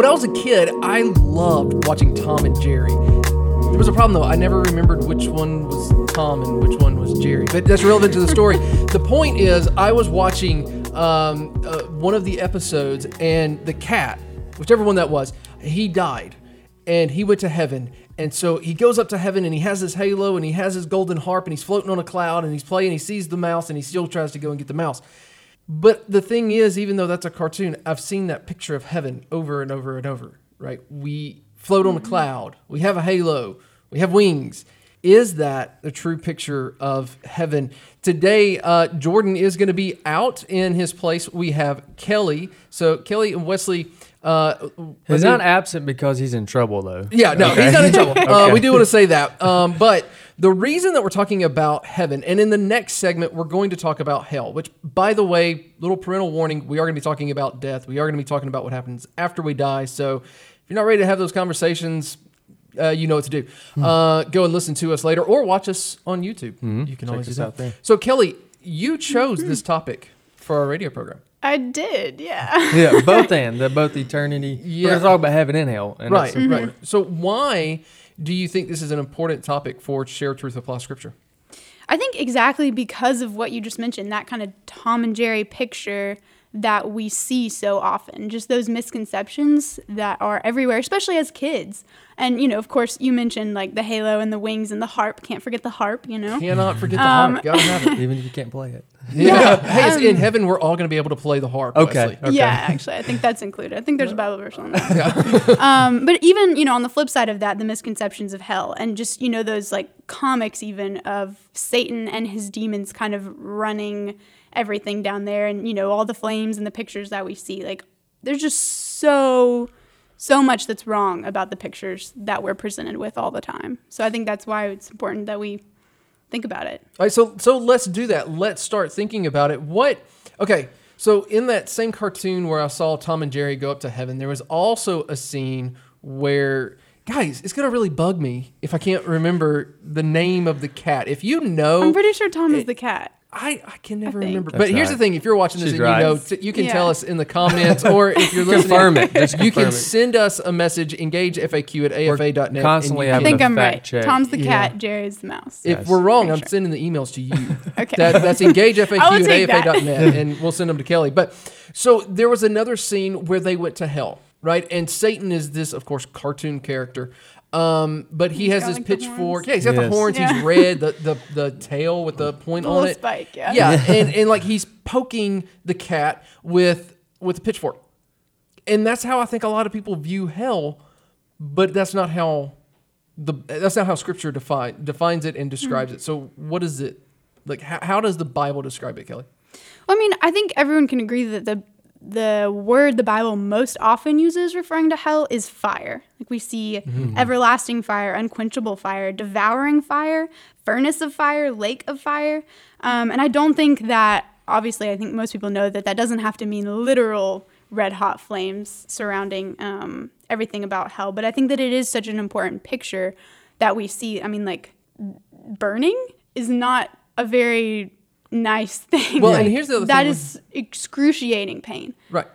When I was a kid, I loved watching Tom and Jerry. There was a problem though. I never remembered which one was Tom and which one was Jerry. But that's relevant to the story. the point is, I was watching um, uh, one of the episodes, and the cat, whichever one that was, he died, and he went to heaven. And so he goes up to heaven, and he has his halo, and he has his golden harp, and he's floating on a cloud, and he's playing. He sees the mouse, and he still tries to go and get the mouse. But the thing is, even though that's a cartoon, I've seen that picture of heaven over and over and over, right? We float on a cloud, we have a halo, we have wings. Is that the true picture of heaven? Today, uh, Jordan is going to be out in his place. We have Kelly. So, Kelly and Wesley. Uh, He's not absent because he's in trouble, though. yeah, no, he's not in trouble. Uh, we do want to say that. Um, but the reason that we're talking about heaven, and in the next segment, we're going to talk about hell, which, by the way, little parental warning, we are going to be talking about death. We are going to be talking about what happens after we die. So if you're not ready to have those conversations, uh, you know what to do. Hmm. Uh, go and listen to us later or watch us on YouTube. You can always us do that. out there. So, Kelly, you chose this topic for our radio program. I did, yeah. yeah, both and they're both eternity. Yeah. We're gonna talk about heaven and hell, and Right, that's right. So, why do you think this is an important topic for Share Truth Apply Scripture? I think exactly because of what you just mentioned, that kind of Tom and Jerry picture that we see so often, just those misconceptions that are everywhere, especially as kids. And, you know, of course, you mentioned like the halo and the wings and the harp. Can't forget the harp, you know? Cannot forget the Um, harp. Gotta have it. even if you can't play it. Yeah. hey, it's in heaven, we're all going to be able to play the harp. Okay. Okay. Yeah, actually, I think that's included. I think there's a Bible verse on that. um, but even you know, on the flip side of that, the misconceptions of hell, and just you know those like comics even of Satan and his demons kind of running everything down there, and you know all the flames and the pictures that we see. Like, there's just so so much that's wrong about the pictures that we're presented with all the time. So I think that's why it's important that we think about it. All right, so so let's do that. Let's start thinking about it. What? Okay, so in that same cartoon where I saw Tom and Jerry go up to heaven, there was also a scene where, guys, it's gonna really bug me if I can't remember the name of the cat. If you know, I'm pretty sure Tom is the cat. I, I can never think. remember. That's but here's right. the thing: if you're watching this She's and right. you know, t- you can Yeah. tell us in the comments, or if you're listening, Confirm it. Just you can it. send us a message. Engage FAQ at afa.net. and constantly you I having can- think I'm right. check. Tom's the Yeah. cat, Jerry's the mouse. If Yes. we're wrong, I'm Sure. sending the emails to you. Okay. That, that's engage FAQ at take that. afa.net, and we'll send them to Kelly. But so there was another scene where they went to hell, right? And Satan is this, of course, cartoon character. Um, but he has got, this like, pitchfork. Yeah, he's got the Yes. horns. He's red. The, the the tail with the point The on little it. spike, yeah. Yeah, and, and like he's poking the cat with with a pitchfork, and that's how I think a lot of people view hell. But that's not how the that's not how Scripture define defines it and describes it. So what is it like? How, how does the Bible describe it, Kelly? Well, I mean, I think everyone can agree that the the word the Bible most often uses referring to hell is fire. Like we see everlasting fire, unquenchable fire, devouring fire, furnace of fire, lake of fire. Um, and I don't think that, obviously, I think most people know that that doesn't have to mean literal red hot flames surrounding um, everything about hell. But I think that it is such an important picture that we see. I mean, like, burning is not a very nice thing. Well, and here's the other that thing is excruciating pain. Right.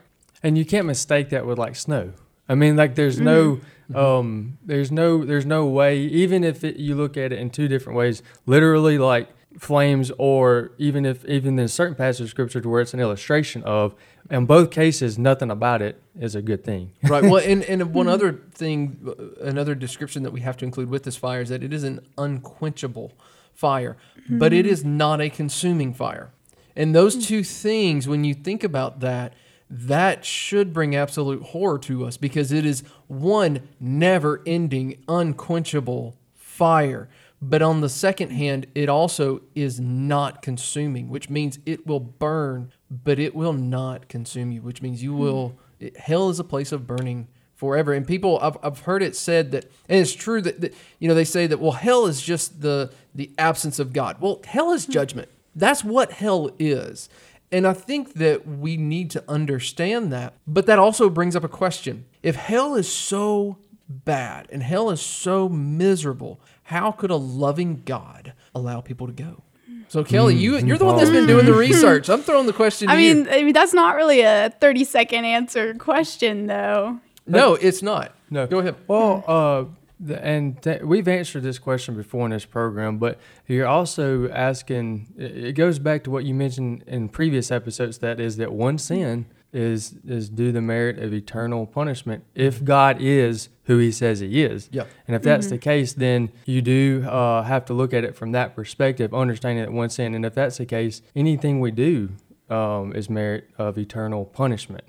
and you can't mistake that with like snow. I mean, like there's no, Mm-hmm. um, there's no, there's no way. Even if it, you look at it in two different ways, literally like flames, or even if even in certain passages of scripture to where it's an illustration of. In both cases, nothing about it is a good thing. Right. Well, and, and one other thing, another description that we have to include with this fire is that it is an unquenchable fire, but it is not a consuming fire. And those two things, when you think about that, that should bring absolute horror to us because it is one never ending, unquenchable fire. But on the second hand, it also is not consuming, which means it will burn, but it will not consume you, which means you hmm. will. It, hell is a place of burning forever. And people, I've, I've heard it said that, and it's true that, that, you know, they say that, well, hell is just the, the absence of God. Well, hell is judgment. That's what hell is. And I think that we need to understand that. But that also brings up a question. If hell is so bad and hell is so miserable, how could a loving God allow people to go? So Kelly, you mm-hmm. you're the one that's been doing the mm-hmm. research. I'm throwing the question. I to you. mean, I mean, that's not really a 30 second answer question, though. No, it's not. No. Go ahead. Well, uh, the, and th- we've answered this question before in this program, but you're also asking. It it goes back to what you mentioned in previous episodes. That is that one sin is is due the merit of eternal punishment if God is who He says He is. Yeah. And if that's the case, then you do uh, have to look at it from that perspective, understanding that one sin. And if that's the case, anything we do um, is merit of eternal punishment.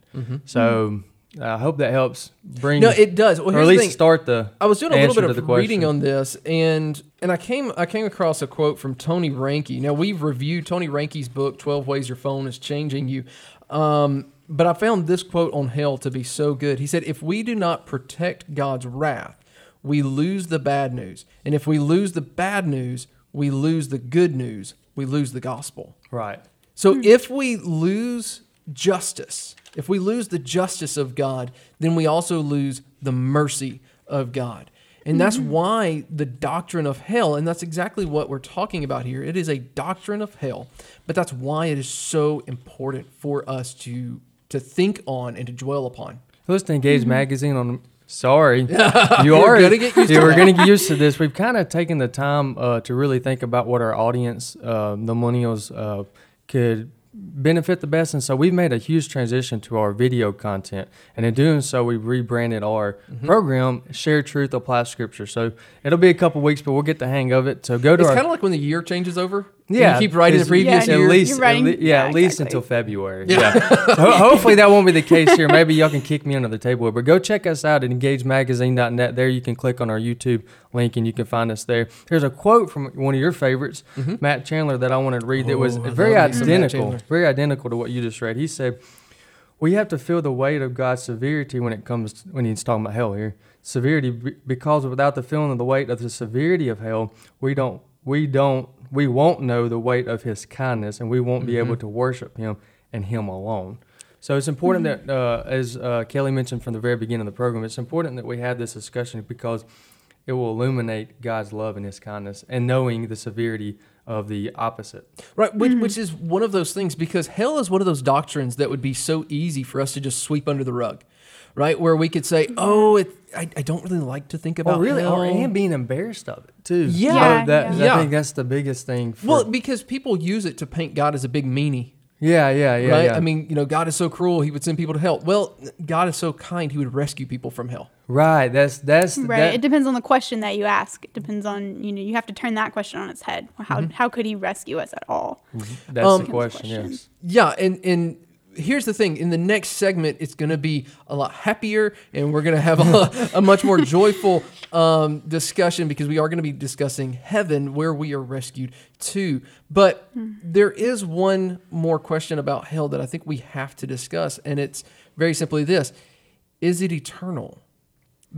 So I hope that helps bring, No, it does. Well, or at least thing. start the. I was doing a little bit of the question. reading on this, and and I came I came across a quote from Tony Reinke. Now we've reviewed Tony Reinke's book, Twelve Ways Your Phone is Changing You, um, but I found this quote on hell to be so good. He said, "If we do not protect God's wrath, we lose the bad news, and if we lose the bad news, we lose the good news. We lose the gospel." Right. So if we lose justice, if we lose the justice of God, then we also lose the mercy of God. And that's why the doctrine of hell, and that's exactly what we're talking about here. It is a doctrine of hell, but that's why it is so important for us to to think on and to dwell upon. Listen to Engage Magazine on. Sorry, you You're gonna get used yeah, to we're going to get used to this. We've kind of taken the time uh, to really think about what our audience, uh, the millennials, uh, could benefit the best, and so we've made a huge transition to our video content. And in doing so, we rebranded our Mm-hmm. program "Share Truth, Apply Scripture." So it'll be a couple weeks, but we'll get the hang of it. So go to It's kind of like when the year changes over. And Yeah, you keep writing the it's- previous Yeah, at least, writing- at le- yeah, yeah, at least exactly. until February. Yeah. Ho- hopefully that won't be the case here. Maybe y'all can kick me under the table. But go check us out at engagemagazine.net. There you can click on our YouTube link and you can find us there. There's a quote from one of your favorites, mm-hmm. Matt Chandler, that I wanted to read that was Oh, I very love me some Matt identical, very identical to what you just read. He said, "We have to feel the weight of God's severity when it comes when he's talking about hell here. Severity because without the feeling of the weight of the severity of hell, we don't we don't we won't know the weight of his kindness and we won't be able to worship him and him alone." So it's important that, uh, as uh, Kelly mentioned from the very beginning of the program, it's important that we have this discussion because it will illuminate God's love and His kindness, and knowing the severity of the opposite. Right, which, which is one of those things because hell is one of those doctrines that would be so easy for us to just sweep under the rug, right? Where we could say, "Oh, it, I, I don't really like to think about Oh, really? hell." Or, and being embarrassed of it too. Yeah. So that, yeah. I think that's the biggest thing. For, well, because people use it to paint God as a big meanie, yeah, yeah, yeah, right? yeah. I mean, you know, God is so cruel; He would send people to hell. Well, God is so kind; He would rescue people from hell. right. That's that's Right. that- it depends on the question that you ask. It depends on you know you have to turn that question on its head. How how could he rescue us at all? that's um, the question. question. Yes. Yeah, and and here's the thing: in the next segment, it's going to be a lot happier, and we're going to have a, a much more joyful um, discussion because we are going to be discussing heaven, where we are rescued to. But there is one more question about hell that I think we have to discuss, and it's very simply this: Is it eternal?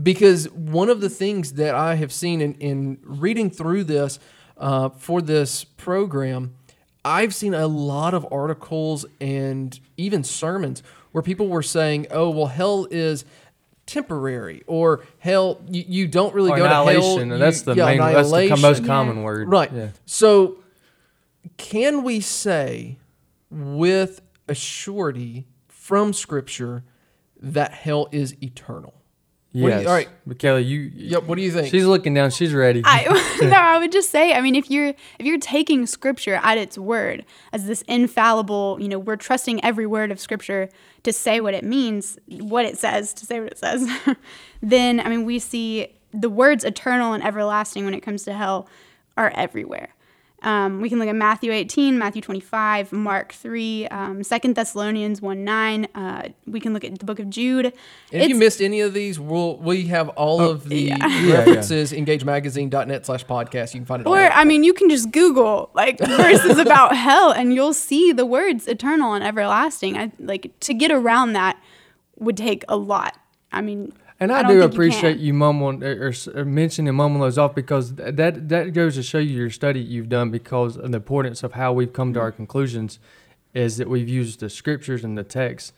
because one of the things that I have seen in, in reading through this uh, for this program, I've seen a lot of articles and even sermons where people were saying, "Oh, well, hell is." temporary or hell you, you don't really Or go to hell you- that's the yeah, main. That's the most common word. Right. Yeah. So, can we say with a surety from Scripture that hell is eternal? What do you- Yes. all right. But Kelly, you. Yep. What do you think? She's looking down. She's ready. I no, I would just say, I mean, if you're if you're taking scripture at its word as this infallible, you know, we're trusting every word of scripture to say what it means, what it says, to say what it says, then I mean, we see the words eternal and everlasting when it comes to hell are everywhere. Um, we can look at Matthew 18, Matthew 25, Mark 3, um, 2 Thessalonians 1 9. Uh, we can look at the book of Jude. if you missed any of these, we'll we have all of the yeah. Yeah, references engagemagazine.net slash podcast. You can find it. Or I mean, you can just Google like verses about hell, and you'll see the words eternal and everlasting. I like to get around that would take a lot. I mean, And I, don't do appreciate can. you, mumbling or, or, mentioning mumbling those off because that that goes to show you your study you've done because of the importance of how we've come to our conclusions is that we've used the scriptures and the text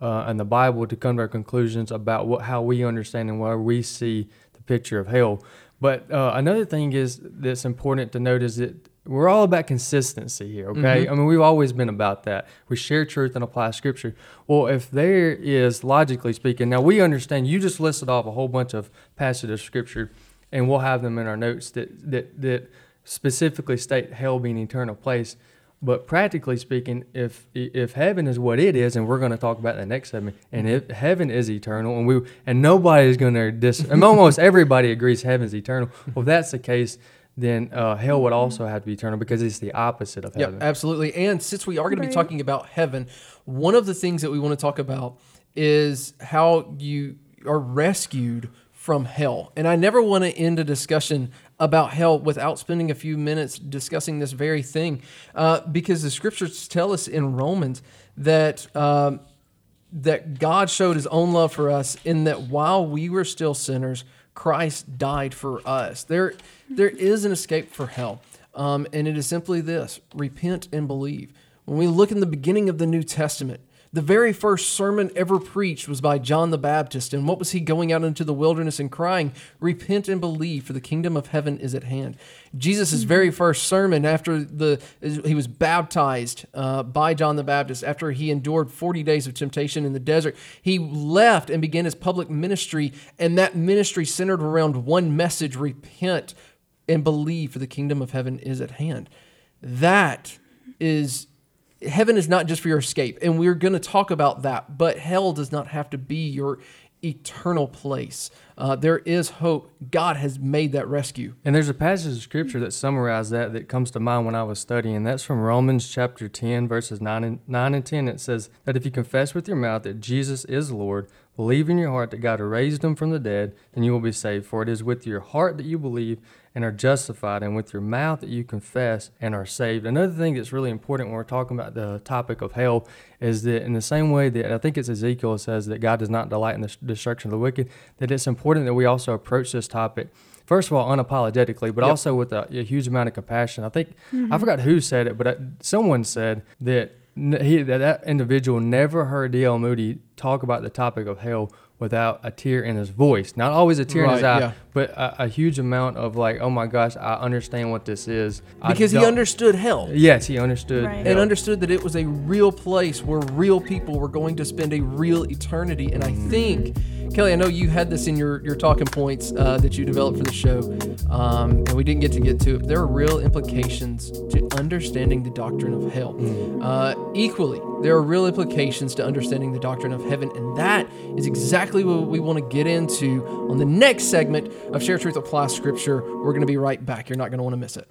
uh, and the Bible to come to our conclusions about what how we understand and where we see the picture of hell. But uh, another thing is that's important to note is that we're all about consistency here, okay? Mm-hmm. I mean, we've always been about that. We share truth and apply scripture. Well, if there is, logically speaking, now we understand you just listed off a whole bunch of passages of scripture, and we'll have them in our notes that, that, that specifically state hell being an eternal place. But practically speaking, if if heaven is what it is, and we're going to talk about the next segment, and if heaven is eternal, and we and nobody is going to dis, and almost everybody agrees heaven's eternal. Well, if that's the case, then uh, hell would also have to be eternal because it's the opposite of heaven. Yeah, heaven. absolutely. And since we are going to be talking about heaven, one of the things that we want to talk about is how you are rescued from hell. And I never want to end a discussion about hell without spending a few minutes discussing this very thing, uh, because the scriptures tell us in Romans that. Um, that God showed his own love for us in that while we were still sinners, Christ died for us. There, there is an escape for hell. Um, and it is simply this repent and believe. When we look in the beginning of the New Testament, the very first sermon ever preached was by John the Baptist. And what was he going out into the wilderness and crying? Repent and believe, for the kingdom of heaven is at hand. Jesus' very first sermon after the he was baptized uh, by John the Baptist, after he endured 40 days of temptation in the desert, he left and began his public ministry. And that ministry centered around one message repent and believe, for the kingdom of heaven is at hand. That is heaven is not just for your escape and we're going to talk about that but hell does not have to be your eternal place uh, there is hope god has made that rescue And there's a passage of scripture that summarizes that that comes to mind when I was studying. That's from Romans chapter 10, verses 9 and, 9 and 10. It says that if you confess with your mouth that Jesus is Lord, believe in your heart that God raised him from the dead, then you will be saved. For it is with your heart that you believe and are justified, and with your mouth that you confess and are saved. Another thing that's really important when we're talking about the topic of hell is that in the same way that I think it's Ezekiel says that God does not delight in the destruction of the wicked, that it's important that we also approach this topic first of all unapologetically but Yep. also with a, a huge amount of compassion i think i forgot who said it but uh, someone said that he, that that individual never heard dl moody talk about the topic of hell without a tear in his voice not always a tear in his eye yeah. but a, a huge amount of like oh my gosh i understand what this is because he understood hell yes he understood Right. and understood that it was a real place where real people were going to spend a real eternity. And I think, Kelly, I know you had this in your, your talking points uh, that you developed for the show, um, and we didn't get to get to it. There are real implications to understanding the doctrine of hell. Uh, equally, there are real implications to understanding the doctrine of heaven, and that is exactly what we want to get into on the next segment of Share Truth Apply Scripture. We're going to be right back. You're not going to want to miss it.